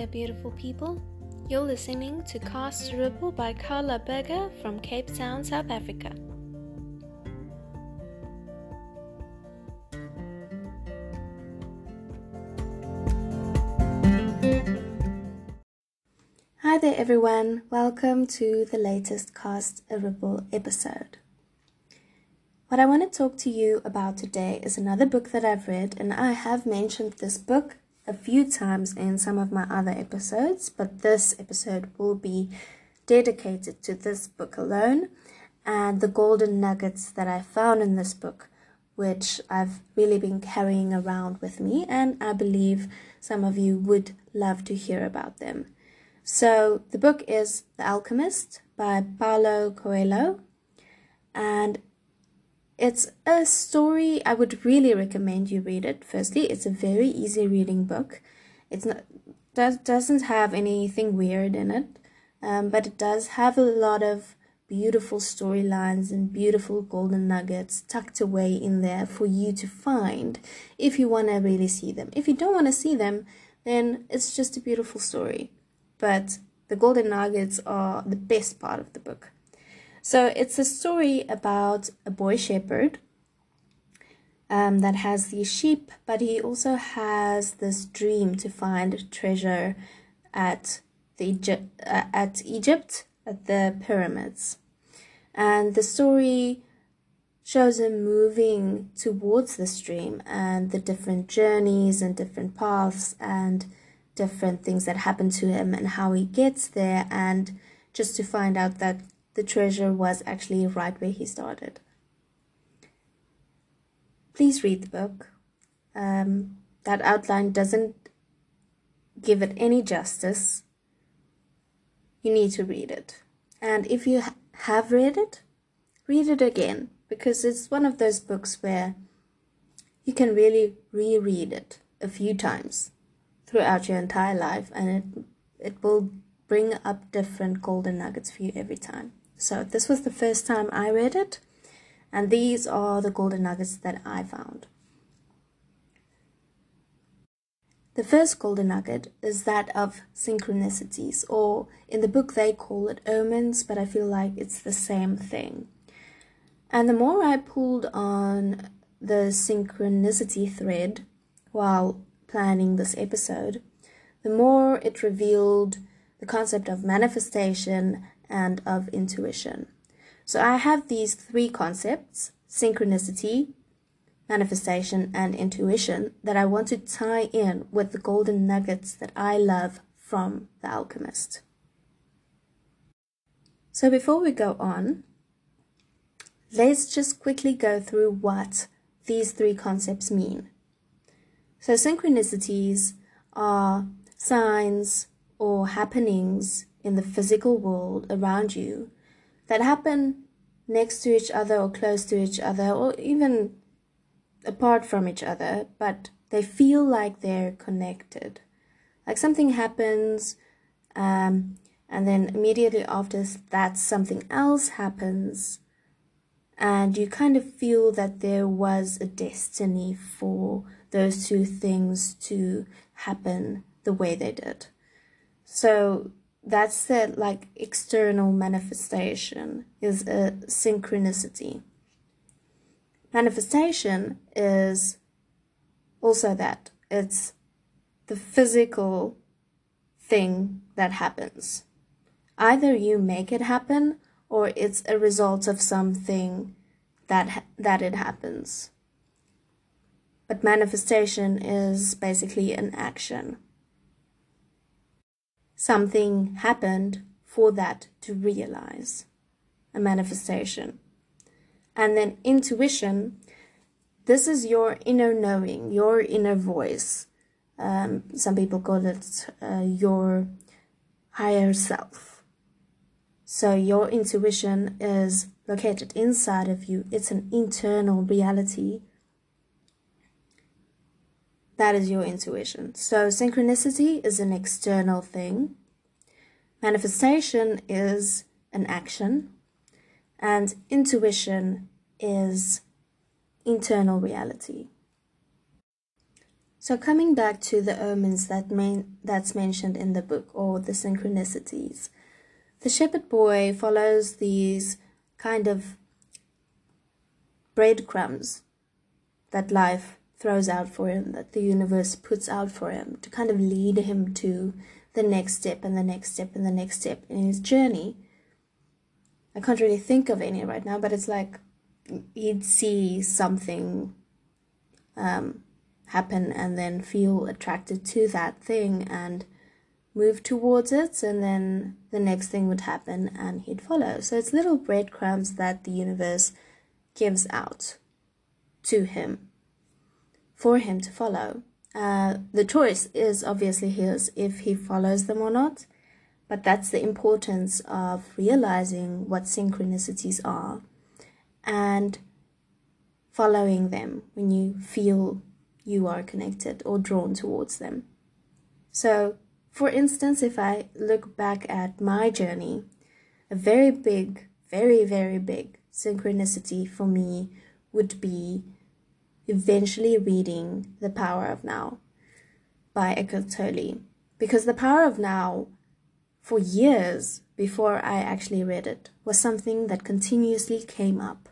there, beautiful people. You're listening to Cast a Ripple by Carla Berger from Cape Town, South Africa. Hi there, everyone. Welcome to the latest Cast a Ripple episode. What I want to talk to you about today is another book that I've read, and I have mentioned this book a few times in some of my other episodes, but this episode will be dedicated to this book alone and the golden nuggets that I found in this book, which I've really been carrying around with me, and I believe some of you would love to hear about them. So, the book is The Alchemist by Paulo Coelho, and it's a story I would really recommend you read it. Firstly, it's a very easy reading book. It's not does doesn't have anything weird in it, um, but it does have a lot of beautiful storylines and beautiful golden nuggets tucked away in there for you to find if you want to really see them. If you don't want to see them, then it's just a beautiful story. But the golden nuggets are the best part of the book. So it's a story about a boy shepherd um, that has these sheep, but he also has this dream to find treasure at the uh, at Egypt at the pyramids, and the story shows him moving towards the stream and the different journeys and different paths and different things that happen to him and how he gets there and just to find out that the treasure was actually right where he started. Please read the book. Um, that outline doesn't give it any justice. You need to read it. And if you ha- have read it, read it again because it's one of those books where you can really reread it a few times throughout your entire life and it it will bring up different golden nuggets for you every time. So this was the first time I read it, and these are the golden nuggets that I found. The first golden nugget is that of synchronicities, or in the book they call it omens, but I feel like it's the same thing. And the more I pulled on the synchronicity thread while planning this episode, the more it revealed the concept of manifestation and of intuition. So I have these three concepts synchronicity, manifestation, and intuition that I want to tie in with the golden nuggets that I love from The Alchemist. So before we go on, let's just quickly go through what these three concepts mean. So, synchronicities are signs or happenings in the physical world around you that happen next to each other or close to each other or even apart from each other, but they feel like they're connected. Like something happens, um, and then immediately after that, something else happens, and you kind of feel that there was a destiny for those two things to happen the way they did. So that's the like external manifestation is a synchronicity. Manifestation is also that. It's the physical thing that happens. Either you make it happen or it's a result of something that that it happens. But manifestation is basically an action Something happened for that to realize a manifestation. And then intuition, this is your inner knowing, your inner voice. Um, some people call it uh, your higher self. So your intuition is located inside of you. It's an internal reality that is your intuition. So, synchronicity is an external thing, manifestation is an action, and intuition is internal reality. So coming back to the omens that main that's mentioned in the book or the synchronicities. The shepherd boy follows these kind of breadcrumbs that life throws out for him, that the universe puts out for him to kind of lead him to the next step and the next step and the next step in his journey. I can't really think of any right now, but it's like he'd see something um, happen and then feel attracted to that thing and move towards it, and then the next thing would happen and he'd follow. So it's little breadcrumbs that the universe gives out to him for him to follow. Uh, the choice is obviously his if he follows them or not, but that's the importance of realizing what synchronicities are and following them when you feel you are connected or drawn towards them. So, for instance, if I look back at my journey, a very big, very, very big synchronicity for me would be eventually reading The Power of Now by Eckhart Tolle. Because The Power of Now, for years before I actually read it, was something that continuously came up.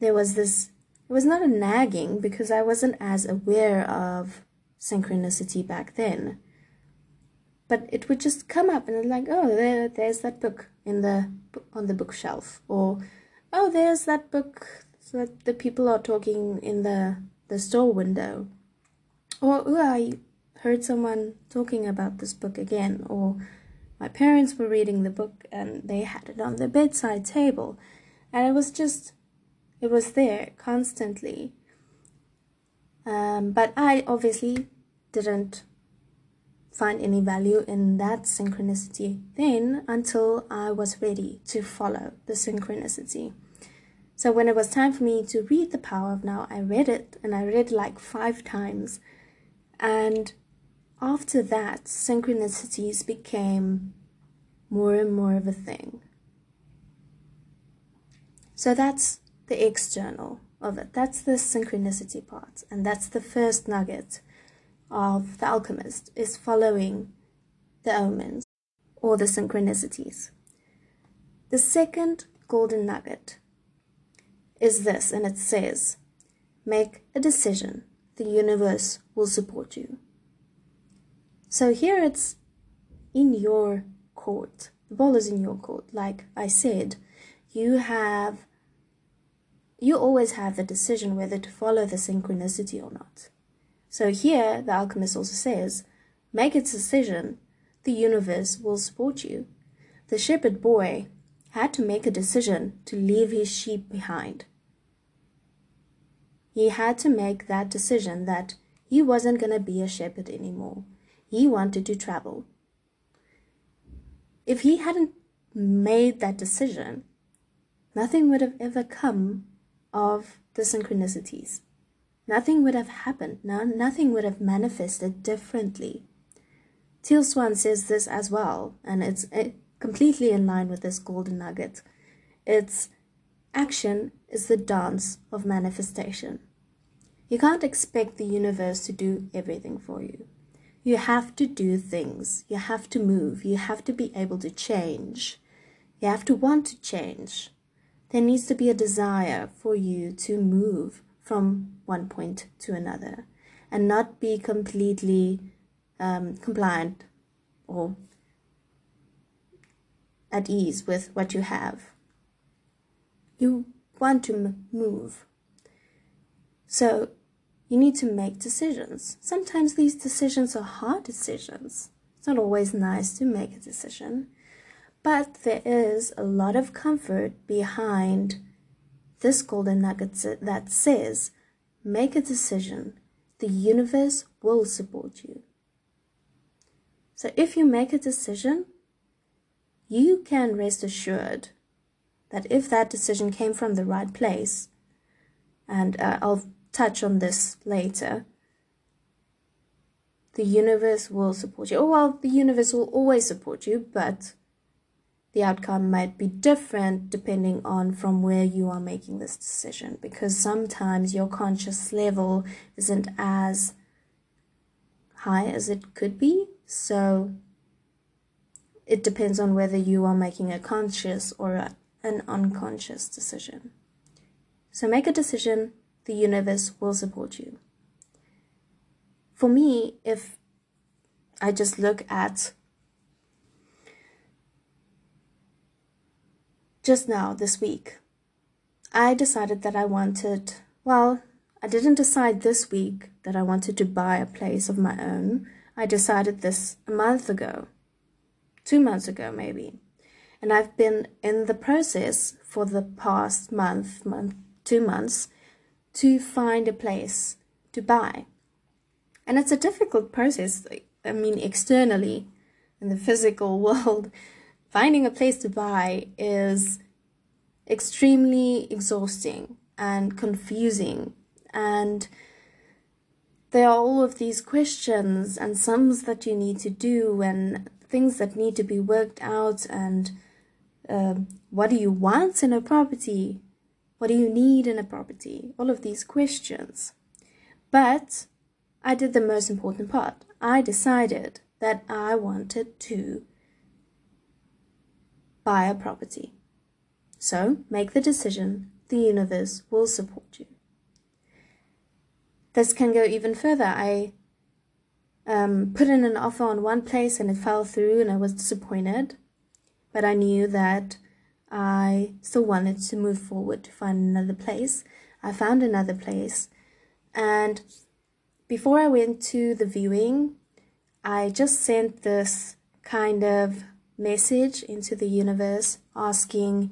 There was this, it was not a nagging because I wasn't as aware of synchronicity back then. But it would just come up and like, oh, there, there's that book in the on the bookshelf, or oh, there's that book that the people are talking in the the store window, or oh, I heard someone talking about this book again, or my parents were reading the book and they had it on the bedside table, and it was just, it was there constantly. Um, but I obviously didn't find any value in that synchronicity then until I was ready to follow the synchronicity. So when it was time for me to read The Power of Now, I read it and I read like five times. And after that, synchronicities became more and more of a thing. So that's the external of it. That's the synchronicity part. And that's the first nugget of the alchemist is following the omens or the synchronicities. The second golden nugget is this, and it says, Make a decision. The universe will support you. So here it's in your court. The ball is in your court. Like I said, you have, you always have the decision whether to follow the synchronicity or not. So here, the alchemist also says, make a decision, the universe will support you. The shepherd boy had to make a decision to leave his sheep behind. He had to make that decision that he wasn't going to be a shepherd anymore. He wanted to travel. If he hadn't made that decision, nothing would have ever come of the synchronicities nothing would have happened. No, nothing would have manifested differently. Teal Swan says this as well, and it's completely in line with this golden nugget. It's action is the dance of manifestation. You can't expect the universe to do everything for you. You have to do things. You have to move. You have to be able to change. You have to want to change. There needs to be a desire for you to move from one point to another and not be completely um, compliant or at ease with what you have. You want to move. So you need to make decisions. Sometimes these decisions are hard decisions. It's not always nice to make a decision, but there is a lot of comfort behind this golden nugget that says, make a decision, the universe will support you. So if you make a decision, you can rest assured that if that decision came from the right place, and uh, I'll touch on this later, the universe will support you. Oh, well, the universe will always support you, but the outcome might be different depending on from where you are making this decision because sometimes your conscious level isn't as high as it could be so it depends on whether you are making a conscious or a, an unconscious decision so make a decision the universe will support you for me if i just look at just now this week, I decided that I wanted, well, I didn't decide this week that I wanted to buy a place of my own. I decided this a month ago, two months ago, maybe. And I've been in the process for the past month, month, two months to find a place to buy. And it's a difficult process. I mean, externally, in the physical world, finding a place to buy is extremely exhausting and confusing and there are all of these questions and sums that you need to do and things that need to be worked out and uh, what do you want in a property what do you need in a property all of these questions but i did the most important part i decided that i wanted to buy a property. So make the decision, the universe will support you. This can go even further. I um, put in an offer on one place and it fell through and I was disappointed, but I knew that I still wanted to move forward to find another place. I found another place and before I went to the viewing, I just sent this kind of message into the universe asking,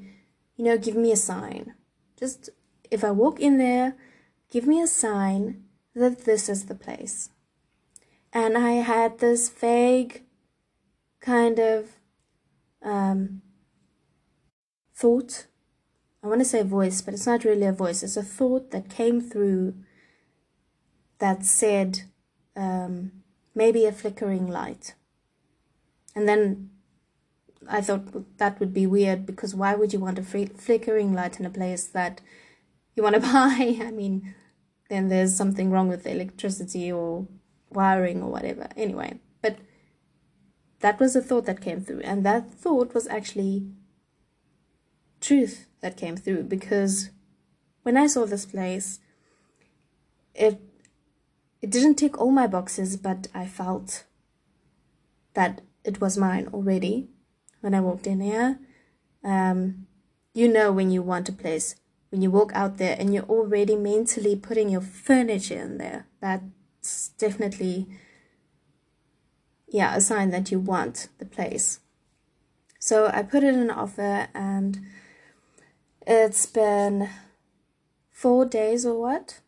you know, give me a sign. Just if I walk in there, give me a sign that this is the place. And I had this vague kind of um, thought. I want to say voice, but it's not really a voice. It's a thought that came through that said um, maybe a flickering light. And then I thought that would be weird because why would you want a flickering light in a place that you want to buy? I mean, then there's something wrong with the electricity or wiring or whatever. Anyway, but that was a thought that came through, and that thought was actually truth that came through because when I saw this place, it it didn't tick all my boxes, but I felt that it was mine already when I walked in here. Um, you know when you want a place, when you walk out there and you're already mentally putting your furniture in there. That's definitely, yeah, a sign that you want the place. So I put in an offer and it's been four days or what?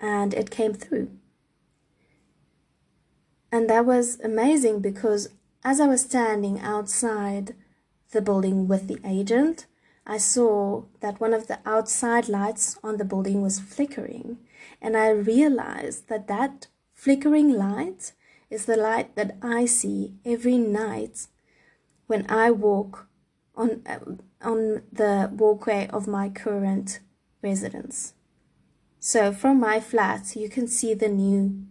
And it came through. And that was amazing because as I was standing outside the building with the agent, I saw that one of the outside lights on the building was flickering, and I realized that that flickering light is the light that I see every night when I walk on uh, on the walkway of my current residence. So from my flat, you can see the new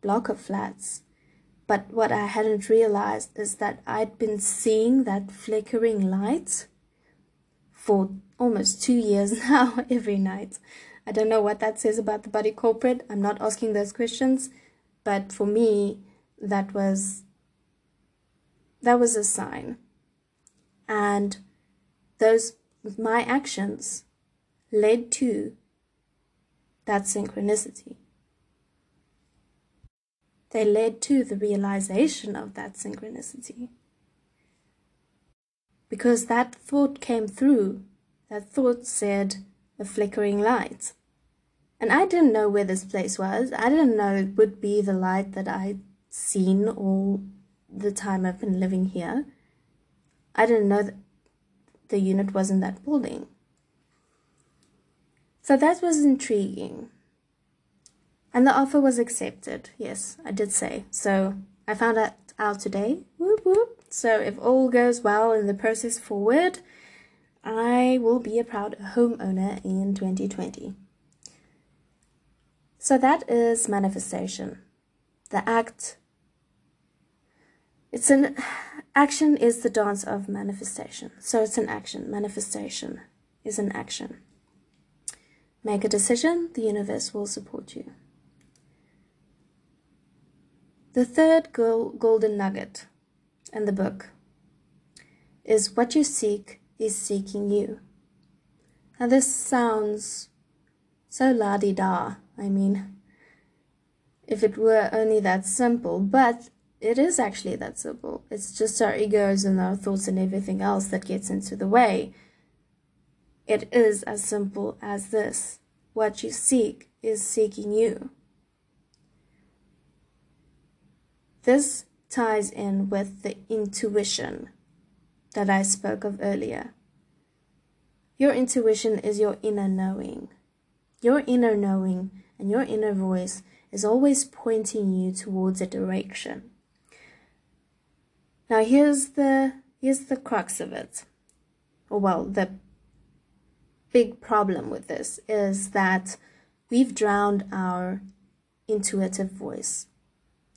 block of flats but what I hadn't realized is that I'd been seeing that flickering light for almost two years now, every night. I don't know what that says about the body corporate. I'm not asking those questions, but for me, that was that was a sign. And those my actions led to that synchronicity they led to the realization of that synchronicity. Because that thought came through, that thought said a flickering light. And I didn't know where this place was. I didn't know it would be the light that I'd seen all the time I've been living here. I didn't know that the unit was in that building. So that was intriguing. And the offer was accepted. Yes, I did say. So I found that out today. Whoop whoop. So if all goes well in the process forward, I will be a proud homeowner in 2020. So that is manifestation. The act it's an action is the dance of manifestation. So it's an action. Manifestation is an action. Make a decision, the universe will support you. The third golden nugget in the book is what you seek is seeking you. Now, this sounds so la di da. I mean, if it were only that simple, but it is actually that simple. It's just our egos and our thoughts and everything else that gets into the way. It is as simple as this what you seek is seeking you. This ties in with the intuition that I spoke of earlier. Your intuition is your inner knowing. Your inner knowing and your inner voice is always pointing you towards a direction. Now here's the here's the crux of it. Or well, the big problem with this is that we've drowned our intuitive voice.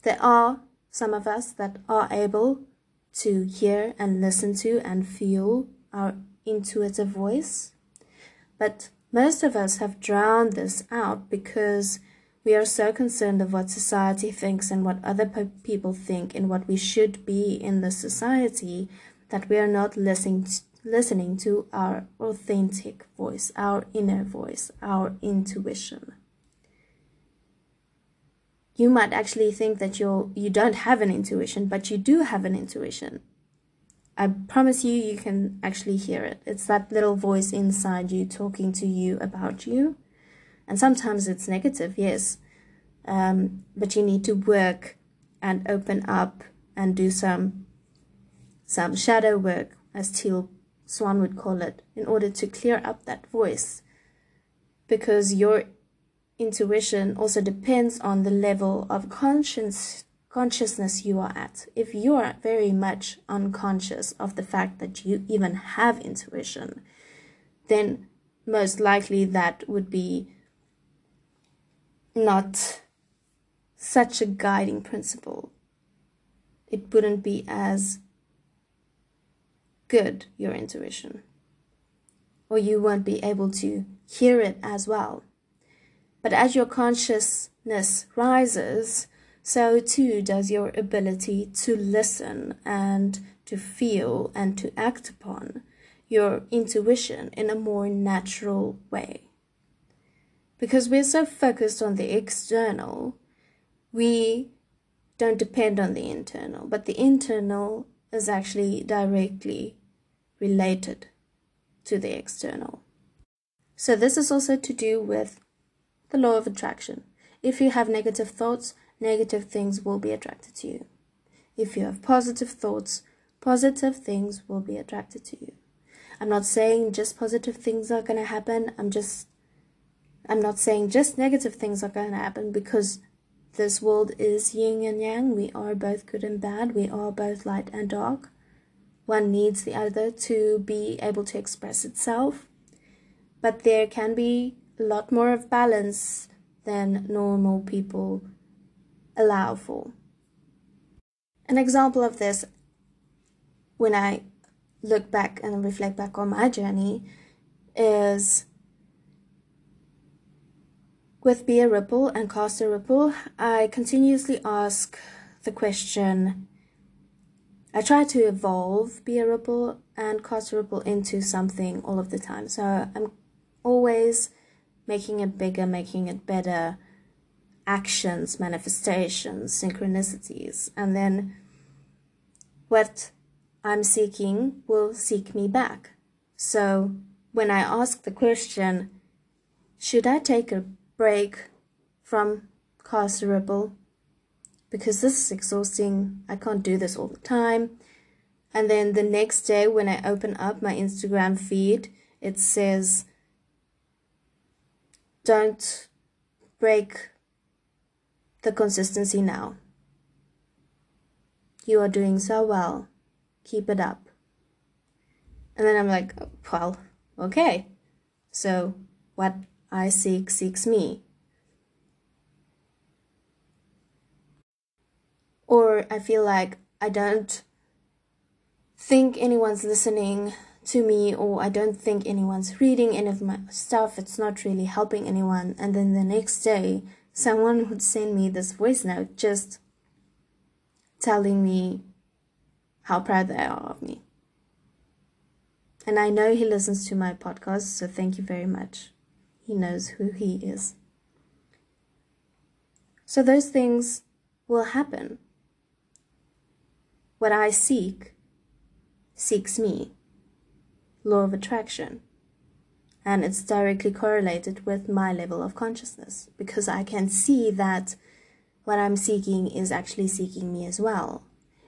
There are some of us that are able to hear and listen to and feel our intuitive voice. But most of us have drowned this out because we are so concerned of what society thinks and what other pe- people think and what we should be in the society that we are not listening to, listening to our authentic voice, our inner voice, our intuition you might actually think that you're you don't have an intuition but you do have an intuition. I promise you you can actually hear it. It's that little voice inside you talking to you about you. And sometimes it's negative yes. Um, but you need to work and open up and do some some shadow work as teal swan would call it in order to clear up that voice. Because your intuition also depends on the level of conscience consciousness you are at. If you are very much unconscious of the fact that you even have intuition, then most likely that would be not such a guiding principle. It wouldn't be as good, your intuition. Or you won't be able to hear it as well. But as your consciousness rises, so too does your ability to listen and to feel and to act upon your intuition in a more natural way. Because we're so focused on the external, we don't depend on the internal, but the internal is actually directly related to the external. So, this is also to do with the law of attraction. If you have negative thoughts, negative things will be attracted to you. If you have positive thoughts, positive things will be attracted to you. I'm not saying just positive things are going to happen. I'm just I'm not saying just negative things are going to happen because this world is yin and yang. We are both good and bad. We are both light and dark. One needs the other to be able to express itself. But there can be a lot more of balance than normal people allow for. An example of this, when I look back and reflect back on my journey, is with Be a Ripple and Cast a Ripple, I continuously ask the question. I try to evolve Be a Ripple and Cast a Ripple into something all of the time. So I'm always making it bigger, making it better, actions, manifestations, synchronicities, and then what I'm seeking will seek me back. So when I ask the question, should I take a break from Ripple? Because this is exhausting. I can't do this all the time. And then the next day, when I open up my Instagram feed, it says don't break the consistency now. You are doing so well. Keep it up. And then I'm like, well, okay. So what I seek seeks me. Or I feel like I don't think anyone's listening to me or I don't think anyone's reading any of my stuff. It's not really helping anyone. And then the next day, someone would send me this voice note just telling me how proud they are of me. And I know he listens to my podcast, so thank you very much. He knows who he is. So those things will happen. What I seek seeks me. Law of attraction. And it's directly correlated with my level of consciousness because I can see that what I'm seeking is actually seeking me as well.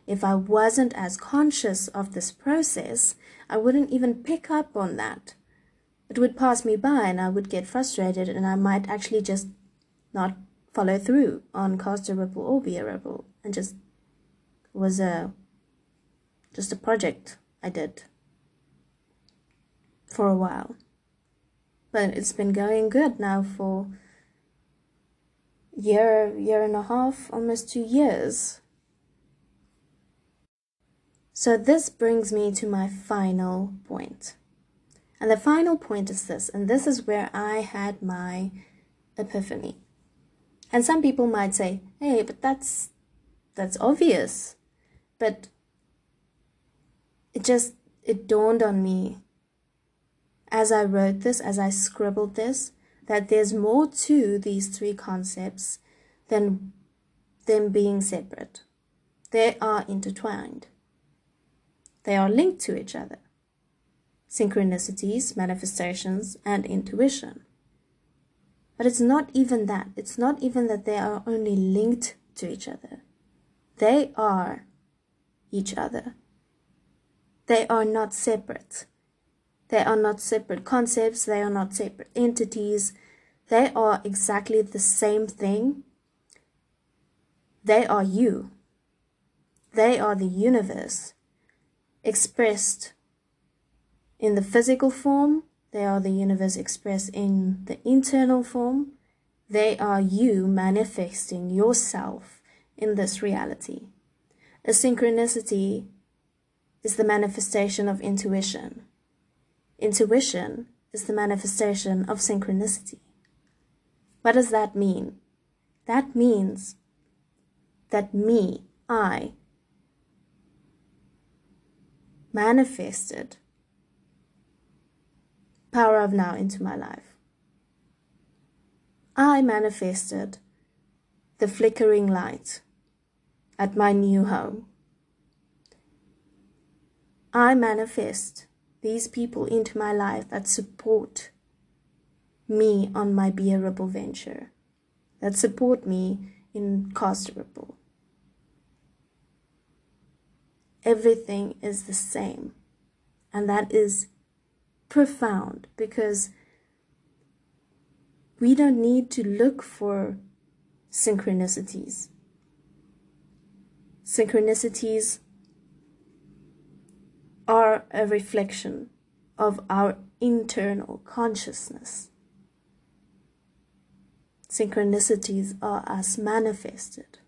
If I wasn't as conscious of this process, I wouldn't even pick up on that. It would pass me by and I would get frustrated and I might actually just not follow through on cast a ripple or be a ripple and just was a just a project I did for a while. But it's been going good now for year year and a half, almost two years. So this brings me to my final point. And the final point is this, and this is where I had my epiphany. And some people might say, "Hey, but that's that's obvious." But it just it dawned on me as I wrote this, as I scribbled this, that there's more to these three concepts than them being separate. They are intertwined. They are linked to each other synchronicities, manifestations, and intuition. But it's not even that. It's not even that they are only linked to each other. They are each other. They are not separate. They are not separate concepts. They are not separate entities. They are exactly the same thing. They are you. They are the universe expressed in the physical form, they are the universe expressed in the internal form. They are you manifesting yourself in this reality. A synchronicity is the manifestation of intuition. Intuition is the manifestation of synchronicity. What does that mean? That means that me, I, manifested power of now into my life. I manifested the flickering light at my new home. I manifest these people into my life that support me on my Be a Ripple venture, that support me in Cast Ripple everything is the same. And that is profound because we don't need to look for synchronicities. Synchronicities are a reflection of our internal consciousness. Synchronicities are us manifested.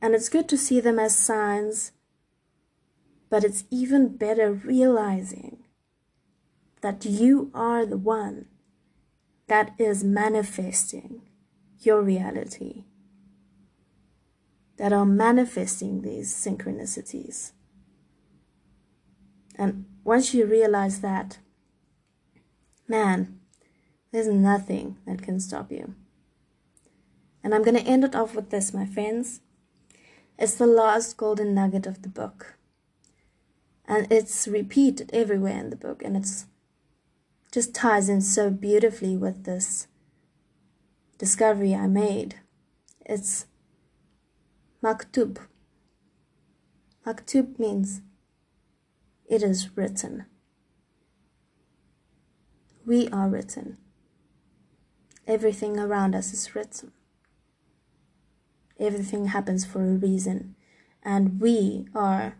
And it's good to see them as signs, but it's even better realizing that you are the one that is manifesting your reality, that are manifesting these synchronicities. And once you realize that, man, there's nothing that can stop you. And I'm going to end it off with this, my friends. It's the last golden nugget of the book. And it's repeated everywhere in the book, and it's just ties in so beautifully with this discovery I made. It's maktub. Maktub means it is written. We are written. Everything around us is written. Everything happens for a reason, and we are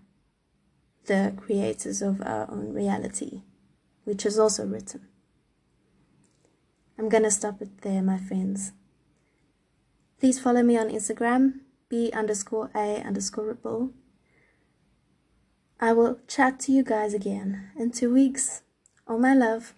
the creators of our own reality, which is also written. I'm gonna stop it there, my friends. Please follow me on Instagram, b underscore a underscore ripple I will chat to you guys again in two weeks. All my love.